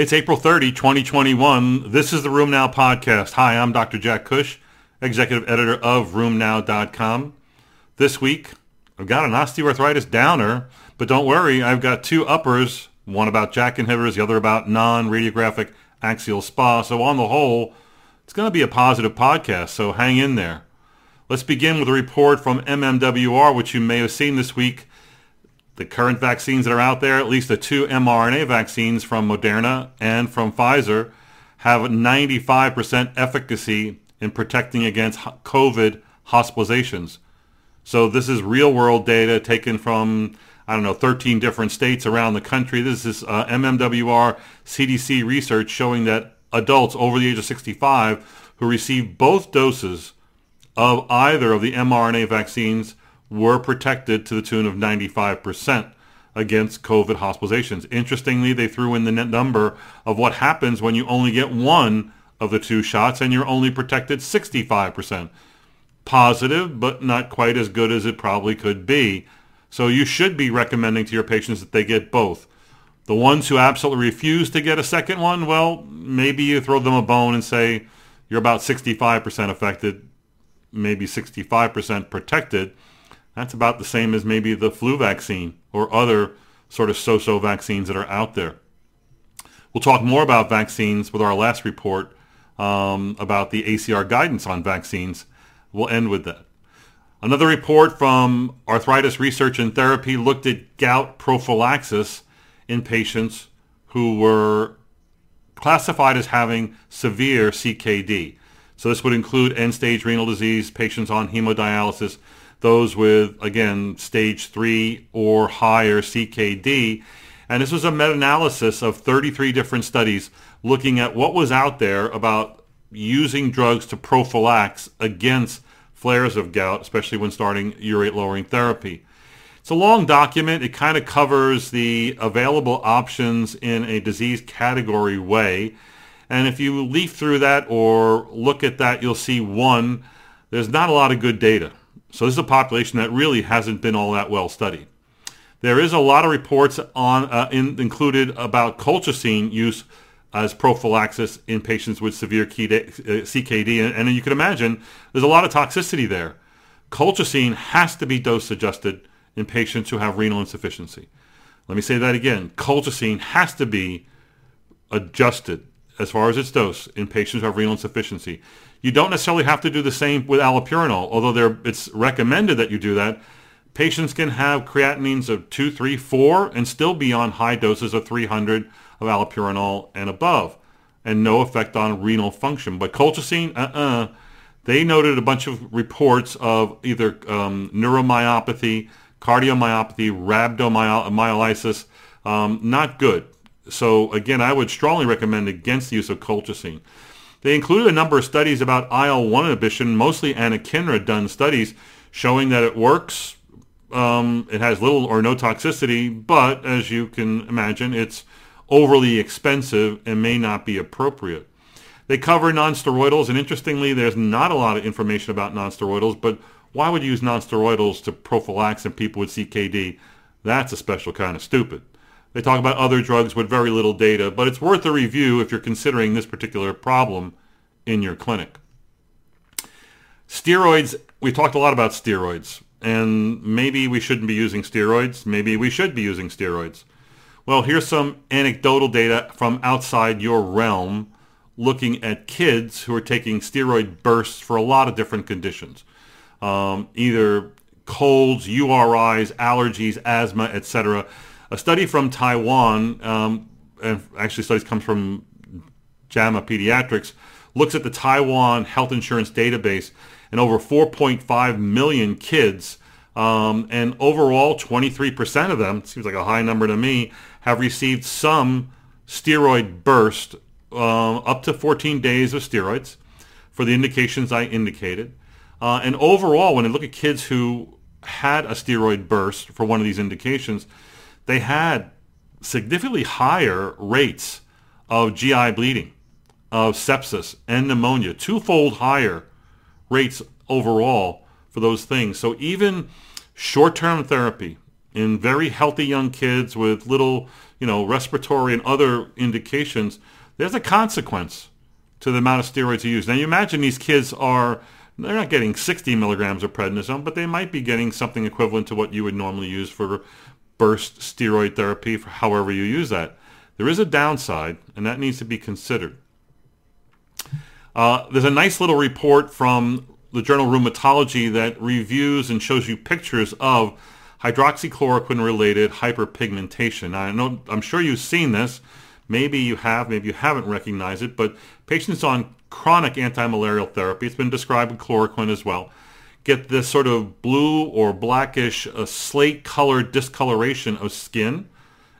It's April 30, 2021. This is the RheumNow podcast. Hi, I'm Dr. Jack Cush, executive editor of RheumNow.com. This week, I've got an osteoarthritis downer, but don't worry, I've got two uppers, one about JAK inhibitors, the other about non-radiographic axial SPA. So on the whole, it's going to be a positive podcast, so hang in there. Let's begin with a report from MMWR, which you may have seen this week the current vaccines that are out there, at least the two mRNA vaccines from Moderna and from Pfizer, have 95% efficacy in protecting against COVID hospitalizations. So this is real world data taken from, I don't know, 13 different states around the country. This is uh, MMWR CDC research showing that adults over the age of 65 who received both doses of either of the mRNA vaccines were protected to the tune of 95% against COVID hospitalizations. Interestingly, they threw in the net number of what happens when you only get one of the two shots and you're only protected 65%. Positive, but not quite as good as it probably could be. So you should be recommending to your patients that they get both. The ones who absolutely refuse to get a second one, well, maybe you throw them a bone and say you're about 65% affected, maybe 65% protected that's about the same as maybe the flu vaccine or other sort of so-so vaccines that are out there. We'll talk more about vaccines with our last report um, about the ACR guidance on vaccines. We'll end with that. Another report from Arthritis Research and Therapy looked at gout prophylaxis in patients who were classified as having severe CKD. So this would include end-stage renal disease, patients on hemodialysis, those with, again, stage 3 or higher CKD. And this was a meta-analysis of 33 different studies looking at what was out there about using drugs to prophylax against flares of gout, especially when starting urate-lowering therapy. It's a long document. It kind of covers the available options in a disease category way. And if you leaf through that or look at that, you'll see one, there's not a lot of good data. So this is a population that really hasn't been all that well studied. There is a lot of reports on uh, in, included about colchicine use as prophylaxis in patients with severe CKD, uh, and, and you can imagine there's a lot of toxicity there. Colchicine has to be dose adjusted in patients who have renal insufficiency. Let me say that again. Colchicine has to be adjusted as far as its dose in patients who have renal insufficiency. You don't necessarily have to do the same with allopurinol, although it's recommended that you do that. Patients can have creatinines of 2, 3, 4 and still be on high doses of 300 of allopurinol and above and no effect on renal function. But colchicine, uh-uh. They noted a bunch of reports of either um, neuromyopathy, cardiomyopathy, rhabdomyolysis. Um, not good. So again, I would strongly recommend against the use of colchicine. They included a number of studies about IL-1 inhibition, mostly anakinra done studies showing that it works. Um, it has little or no toxicity, but as you can imagine, it's overly expensive and may not be appropriate. They cover nonsteroidals, and interestingly, there's not a lot of information about nonsteroidals, but why would you use nonsteroidals to prophylax in people with CKD? That's a special kind of stupid. They talk about other drugs with very little data, but it's worth a review if you're considering this particular problem in your clinic. Steroids, we talked a lot about steroids, and maybe we shouldn't be using steroids. Maybe we should be using steroids. Well, here's some anecdotal data from outside your realm looking at kids who are taking steroid bursts for a lot of different conditions. Um, either colds, URIs, allergies, asthma, etc. A study from Taiwan, um, and actually studies come from JAMA Pediatrics, looks at the Taiwan health insurance database and over 4.5 million kids. Um, and overall, 23% of them, seems like a high number to me, have received some steroid burst, uh, up to 14 days of steroids for the indications I indicated. Uh, and overall, when I look at kids who had a steroid burst for one of these indications, they had significantly higher rates of GI bleeding, of sepsis and pneumonia, twofold higher rates overall for those things. So even short-term therapy in very healthy young kids with little, you know, respiratory and other indications, there's a consequence to the amount of steroids you use. Now you imagine these kids are they're not getting 60 milligrams of prednisone, but they might be getting something equivalent to what you would normally use for burst steroid therapy, for however you use that. There is a downside, and that needs to be considered. Uh, there's a nice little report from the journal Rheumatology that reviews and shows you pictures of hydroxychloroquine-related hyperpigmentation. Now, I know, I'm sure you've seen this. Maybe you have, maybe you haven't recognized it, but patients on chronic anti-malarial therapy, it's been described with chloroquine as well, get this sort of blue or blackish uh, slate-colored discoloration of skin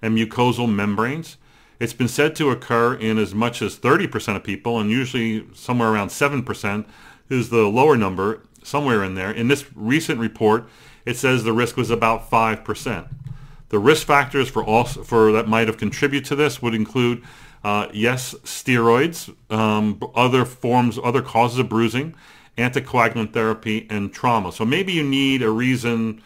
and mucosal membranes. It's been said to occur in as much as 30% of people, and usually somewhere around 7% is the lower number, somewhere in there. In this recent report, it says the risk was about 5%. The risk factors for for that might have contributed to this would include, uh, yes, steroids, um, other forms, other causes of bruising, anticoagulant therapy, and trauma. So maybe you need a reason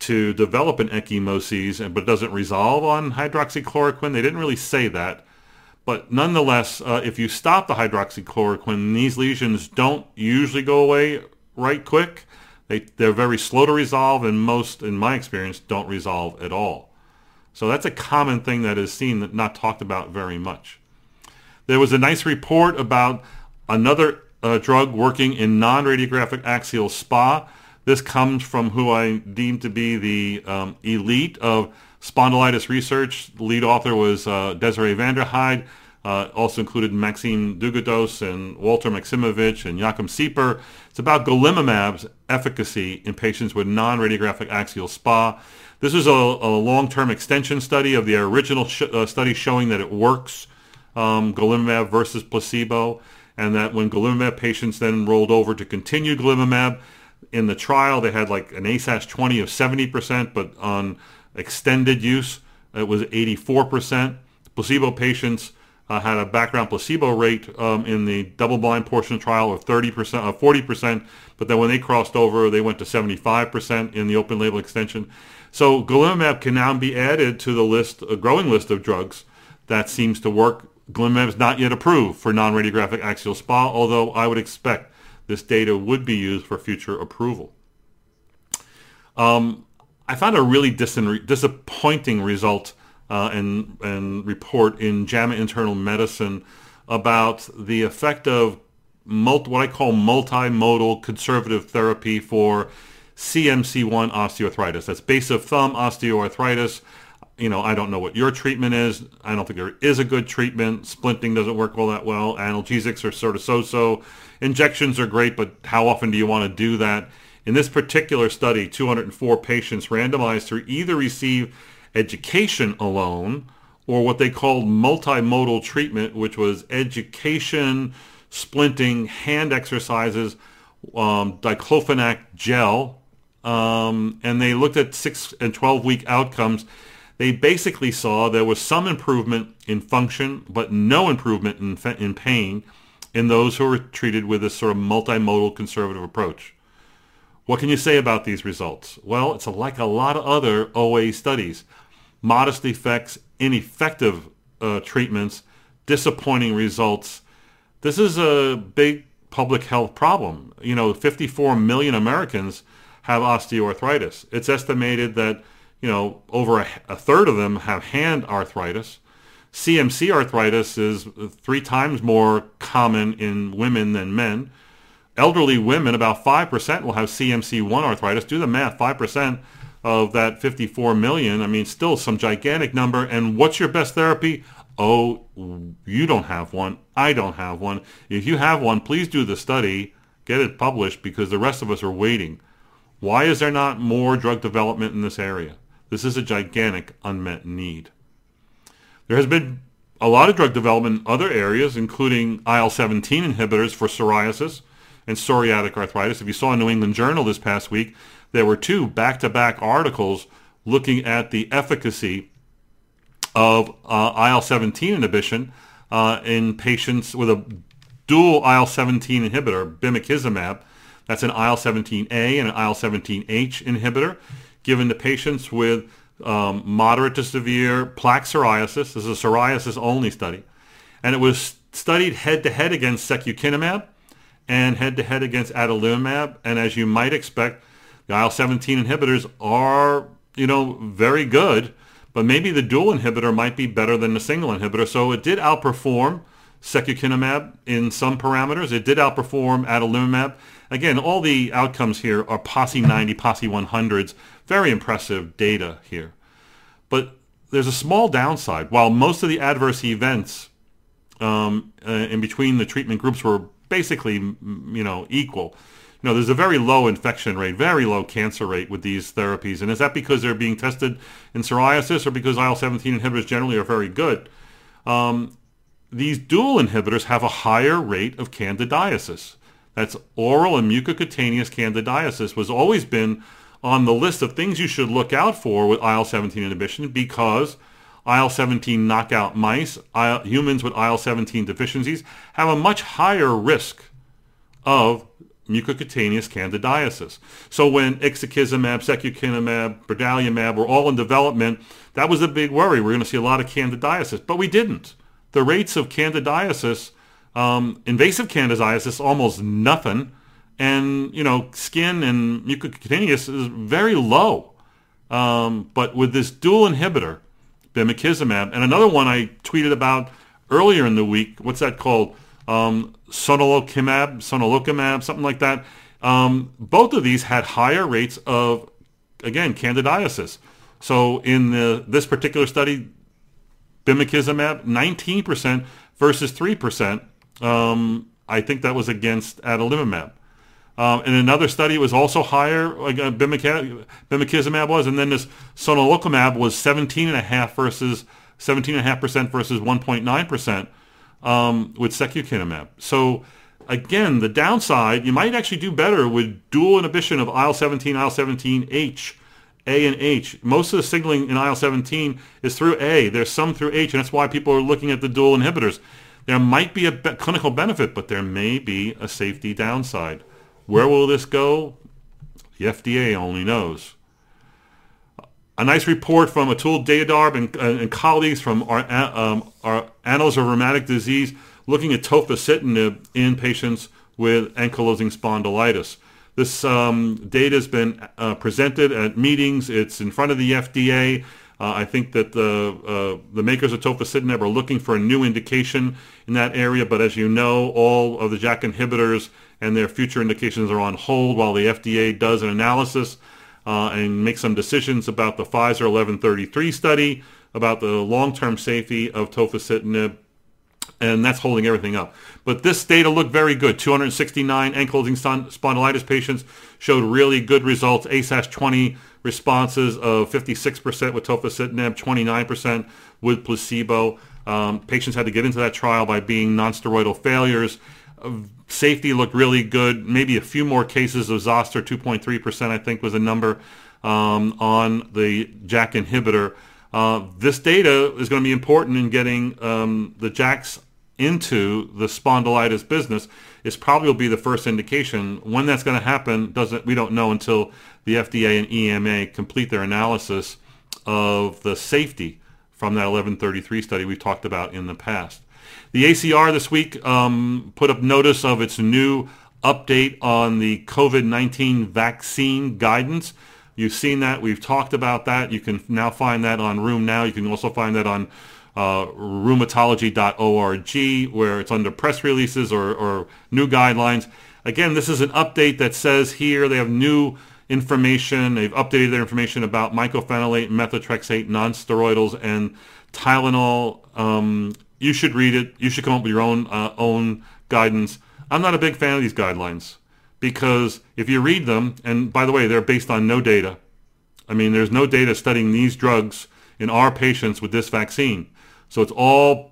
to develop an ecchymosis, but doesn't resolve on hydroxychloroquine. They didn't really say that. But nonetheless, uh, if you stop the hydroxychloroquine, these lesions don't usually go away right quick. They, they're very slow to resolve, and most, in my experience, don't resolve at all. So that's a common thing that is seen, that not talked about very much. There was a nice report about another uh, drug working in non-radiographic axial SPA. This comes from who I deem to be the um, elite of spondylitis research. The lead author was uh, Désirée van der Heijde. Uh, also included Maxime Dougados and Walter Maksymowych and Joachim Sieper. It's about golimumab's efficacy in patients with non-radiographic axial SPA. This is a, a long-term extension study of the original sh- uh, study showing that it works, um, golimumab versus placebo, and that when golimumab patients then rolled over to continue golimumab, in the trial they had like an ASAS 20 of 70%, but on extended use it was 84%. Placebo patients uh, had a background placebo rate um, in the double-blind portion of the trial of 30%, uh, 40%, but then when they crossed over, they went to 75% in the open-label extension. So golimumab can now be added to the list, a growing list of drugs that seems to work. Golimumab is not yet approved for non-radiographic axial SPA, although I would expect this data would be used for future approval. Um, I found a really dis- disappointing result uh, and, and report in JAMA Internal Medicine about the effect of multi, what I call multimodal conservative therapy for CMC1 osteoarthritis. That's base of thumb osteoarthritis. You know, I don't know what your treatment is. I don't think there is a good treatment. Splinting doesn't work all that well. Analgesics are sort of so-so. Injections are great, but how often do you want to do that? In this particular study, 204 patients randomized to either receive education alone or what they called multimodal treatment, which was education, splinting, hand exercises, um, diclofenac gel, um, and they looked at 6 and 12 week outcomes. They basically saw there was some improvement in function, but no improvement in, in pain in those who were treated with this sort of multimodal conservative approach. What can you say about these results? Well, it's like a lot of other OA studies modest effects, ineffective uh, treatments, disappointing results. This is a big public health problem. You know, 54 million Americans have osteoarthritis. It's estimated that, you know, over a, a third of them have hand arthritis. CMC arthritis is three times more common in women than men. Elderly women, about 5% will have CMC1 arthritis. Do the math, 5% of that 54 million. I mean, still some gigantic number. And what's your best therapy? Oh, you don't have one. I don't have one. If you have one, please do the study, get it published because the rest of us are waiting. Why is there not more drug development in this area? This is a gigantic unmet need. There has been a lot of drug development in other areas, including IL-17 inhibitors for psoriasis and psoriatic arthritis. If you saw in New England Journal this past week, there were two back-to-back articles looking at the efficacy of uh, IL-17 inhibition uh, in patients with a dual IL-17 inhibitor, bimekizumab. That's an IL-17A and an IL-17H inhibitor. Given to patients with um, moderate to severe plaque psoriasis. This is a psoriasis-only study. And it was studied head-to-head against secukinumab and head-to-head against adalimumab. And as you might expect, the IL-17 inhibitors are, you know, very good, but maybe the dual inhibitor might be better than the single inhibitor. So it did outperform secukinumab in some parameters. It did outperform adalimumab. Again, all the outcomes here are PASI 90, PASI 100s. Very impressive data here. But there's a small downside. While most of the adverse events um, uh, in between the treatment groups were basically, you know, equal, you know, there's a very low infection rate, very low cancer rate with these therapies. And is that because they're being tested in psoriasis or because IL-17 inhibitors generally are very good? Um, these dual inhibitors have a higher rate of candidiasis. That's oral and mucocutaneous candidiasis was always been on the list of things you should look out for with IL-17 inhibition because IL-17 knockout mice, humans with IL-17 deficiencies, have a much higher risk of mucocutaneous candidiasis. So when ixekizumab, secukinumab, brodalumab were all in development, that was a big worry. We're going to see a lot of candidiasis, but we didn't. The rates of candidiasis, um, invasive candidiasis, almost nothing, and you know, skin and mucocutaneous is very low. Um, but with this dual inhibitor, bimekizumab, and another one I tweeted about earlier in the week, what's that called? um, sonelokimab, sonelokimab, something like that. Um, both of these had higher rates of, again, candidiasis. So in the, this particular study, bimekizumab, 19% versus 3%. Um, I think that was against adalimumab. Um, in another study, it was also higher, like uh, was, and then this sonelokimab was 17.5 versus 17.5% versus 1.9% um, with secukinumab. So again, the downside, you might actually do better with dual inhibition of IL-17, IL-17H, A and H. Most of the signaling in IL-17 is through A. There's some through H, and that's why people are looking at the dual inhibitors. There might be a be- clinical benefit, but there may be a safety downside. Where will this go? The FDA only knows a nice report from Atul Deodhar and, uh, and colleagues from our, um, our Annals of Rheumatic Disease looking at tofacitinib in patients with ankylosing spondylitis. This um, data has been uh, presented at meetings. It's in front of the FDA. Uh, I think that the uh, the makers of tofacitinib are looking for a new indication in that area. But as you know, all of the JAK inhibitors and their future indications are on hold while the FDA does an analysis uh, and makes some decisions about the Pfizer 1133 study, about the long-term safety of tofacitinib, and that's holding everything up. But this data looked very good. 269 ankylosing spondylitis patients showed really good results. ASAS 20 responses of 56% with tofacitinib, 29% with placebo. Um, patients had to get into that trial by being nonsteroidal failures safety looked really good. Maybe a few more cases of zoster, 2.3% I think was a number um, on the JAK inhibitor. Uh, this data is going to be important in getting um, the JAKs into the spondylitis business. It's probably will be the first indication. When that's going to happen, doesn't we don't know until the FDA and EMA complete their analysis of the safety from that 1133 study we've talked about in the past. The ACR this week um, put up notice of its new update on the COVID-19 vaccine guidance. You've seen that. We've talked about that. You can now find that on RheumNow. You can also find that on uh, rheumatology.org where it's under press releases or, or new guidelines. Again, this is an update that says here they have new information. They've updated their information about mycophenolate, methotrexate, nonsteroidals, and Tylenol. Um, you should read it. You should come up with your own uh, own guidance. I'm not a big fan of these guidelines because if you read them, and by the way, they're based on no data. I mean, there's no data studying these drugs in our patients with this vaccine. So it's all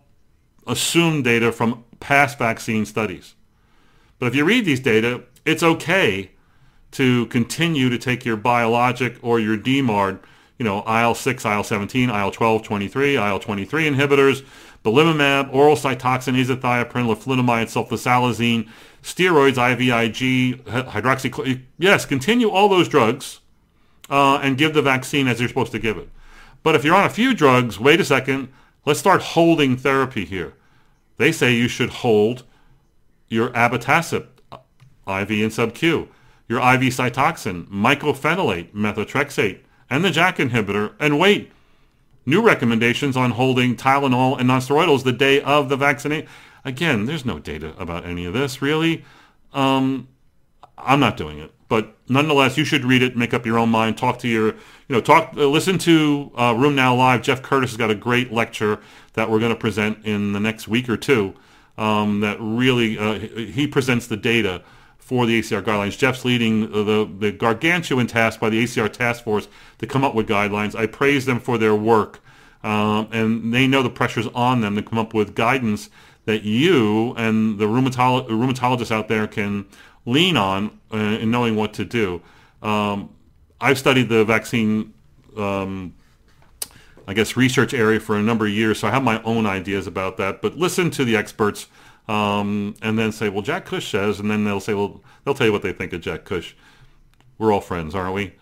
assumed data from past vaccine studies. But if you read these data, it's okay to continue to take your biologic or your DMARD, you know, IL-6, IL-17, IL-12, 23, IL-23 inhibitors, belimumab, oral cytoxan, azathioprine, leflunomide, sulfasalazine, steroids, IVIG, hydroxychloroquine. Yes, continue all those drugs uh, and give the vaccine as you're supposed to give it. But if you're on a few drugs, wait a second, let's start holding therapy here. They say you should hold your abatacept, IV and sub-Q, your IV cytoxan, mycophenolate, methotrexate, and the JAK inhibitor, and wait. New recommendations on holding Tylenol and nonsteroidals the day of the vaccination. Again, there's no data about any of this, really. Um, I'm not doing it, but nonetheless, you should read it, make up your own mind, talk to your, you know, talk, uh, listen to uh, Now Live. Jeff Curtis has got a great lecture that we're going to present in the next week or two. Um, that really, uh, he presents the data for the ACR guidelines. Jeff's leading the, the gargantuan task by the ACR task force to come up with guidelines. I praise them for their work, um, and they know the pressure's on them to come up with guidance that you and the rheumatolo- rheumatologists out there can lean on uh, in knowing what to do. Um, I've studied the vaccine, um, I guess, research area for a number of years, so I have my own ideas about that. But listen to the experts um, and then say, well, Jack Cush says, and then they'll say, well, they'll tell you what they think of Jack Cush. We're all friends, aren't we?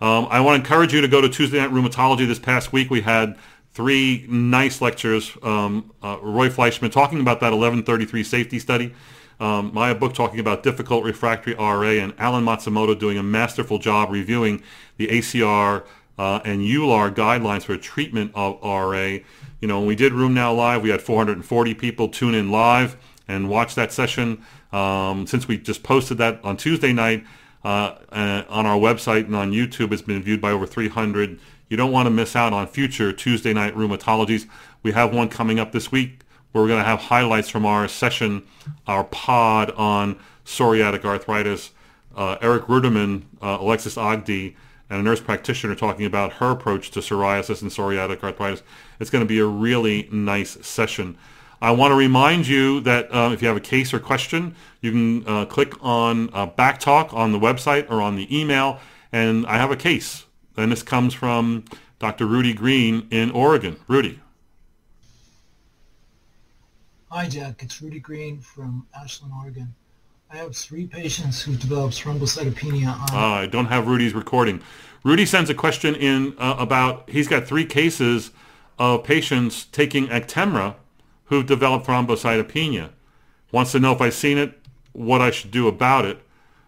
Um, I want to encourage you to go to Tuesday Night Rheumatology. This past week we had three nice lectures. Um, uh, Roy Fleischmann talking about that 1133 safety study. Um, my book talking about difficult refractory RA and Alan Matsumoto doing a masterful job reviewing the ACR uh, and EULAR guidelines for treatment of RA. You know, when we did RheumNow Live, we had 440 people tune in live and watch that session. Um, since we just posted that on Tuesday night uh, uh, on our website and on YouTube, it's been viewed by over 300 you don't want to miss out on future Tuesday night rheumatologies. We have one coming up this week where we're going to have highlights from our session, our pod on psoriatic arthritis. Uh, Eric Ruderman, uh, Alexis Ogdie, and a nurse practitioner talking about her approach to psoriasis and psoriatic arthritis. It's going to be a really nice session. I want to remind you that uh, if you have a case or question, you can uh, click on uh, Backtalk on the website or on the email, and I have a case and this comes from Dr. Rudy Green in Oregon. Rudy. Hi, Jack. It's Rudy Green from Ashland, Oregon. I have three patients who developed thrombocytopenia. On... Uh, I don't have Rudy's recording. Rudy sends a question in uh, about he's got three cases of patients taking Actemra who've developed thrombocytopenia. Wants to know if I've seen it, what I should do about it.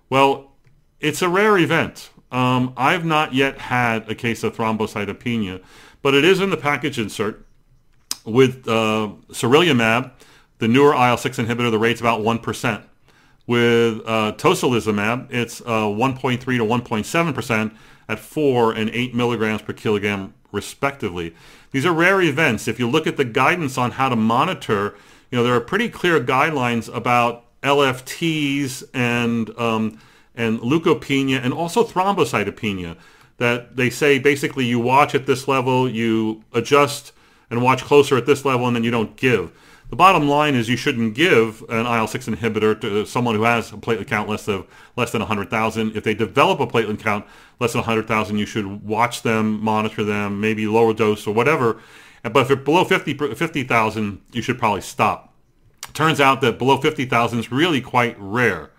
Well, it's a rare event. Um, I've not yet had a case of thrombocytopenia, but it is in the package insert with uh, sarilumab, the newer IL-6 inhibitor. The rate's about 1%. With uh, tocilizumab, it's uh, 1.3 to 1.7% at 4 and 8 milligrams per kilogram respectively. These are rare events. If you look at the guidance on how to monitor, you know, there are pretty clear guidelines about LFTs and um, and leukopenia and also thrombocytopenia that they say basically you watch at this level, you adjust and watch closer at this level, and then you don't give. The bottom line is you shouldn't give an IL-6 inhibitor to someone who has a platelet count less than less than 100,000. If they develop a platelet count less than 100,000, you should watch them, monitor them, maybe lower dose or whatever. But if it's below 50,000, 50, you should probably stop. Turns out that below 50,000 is really quite rare.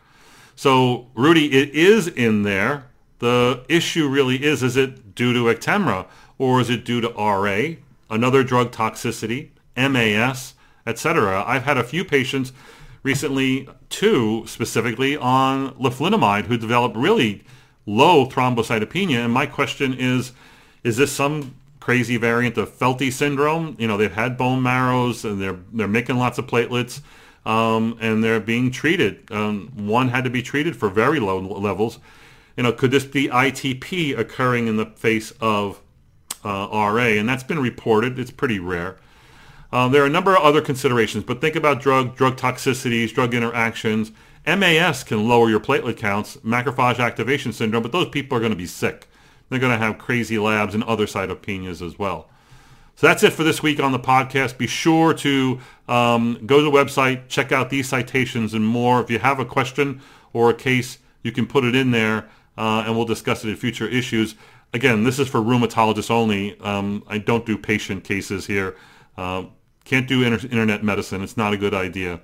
So, Rudy, it is in there. The issue really is, is it due to Actemra or is it due to RA, another drug toxicity, MAS, etc.? I've had a few patients recently, two specifically, on leflunomide who developed really low thrombocytopenia. And my question is, is this some crazy variant of Felty syndrome? You know, they've had bone marrows and they're, they're making lots of platelets um, and they're being treated. Um, one had to be treated for very low levels. You know, could this be ITP occurring in the face of uh, RA? And that's been reported. It's pretty rare. Um, there are a number of other considerations, but think about drug drug toxicities, drug interactions. MAS can lower your platelet counts, macrophage activation syndrome, but those people are going to be sick. They're going to have crazy labs and other cytopenias as well. So that's it for this week on the podcast. Be sure to um, go to the website, check out these citations and more. If you have a question or a case, you can put it in there uh, and we'll discuss it in future issues. Again, this is for rheumatologists only. Um, I don't do patient cases here. Uh, can't do inter- internet medicine. It's not a good idea.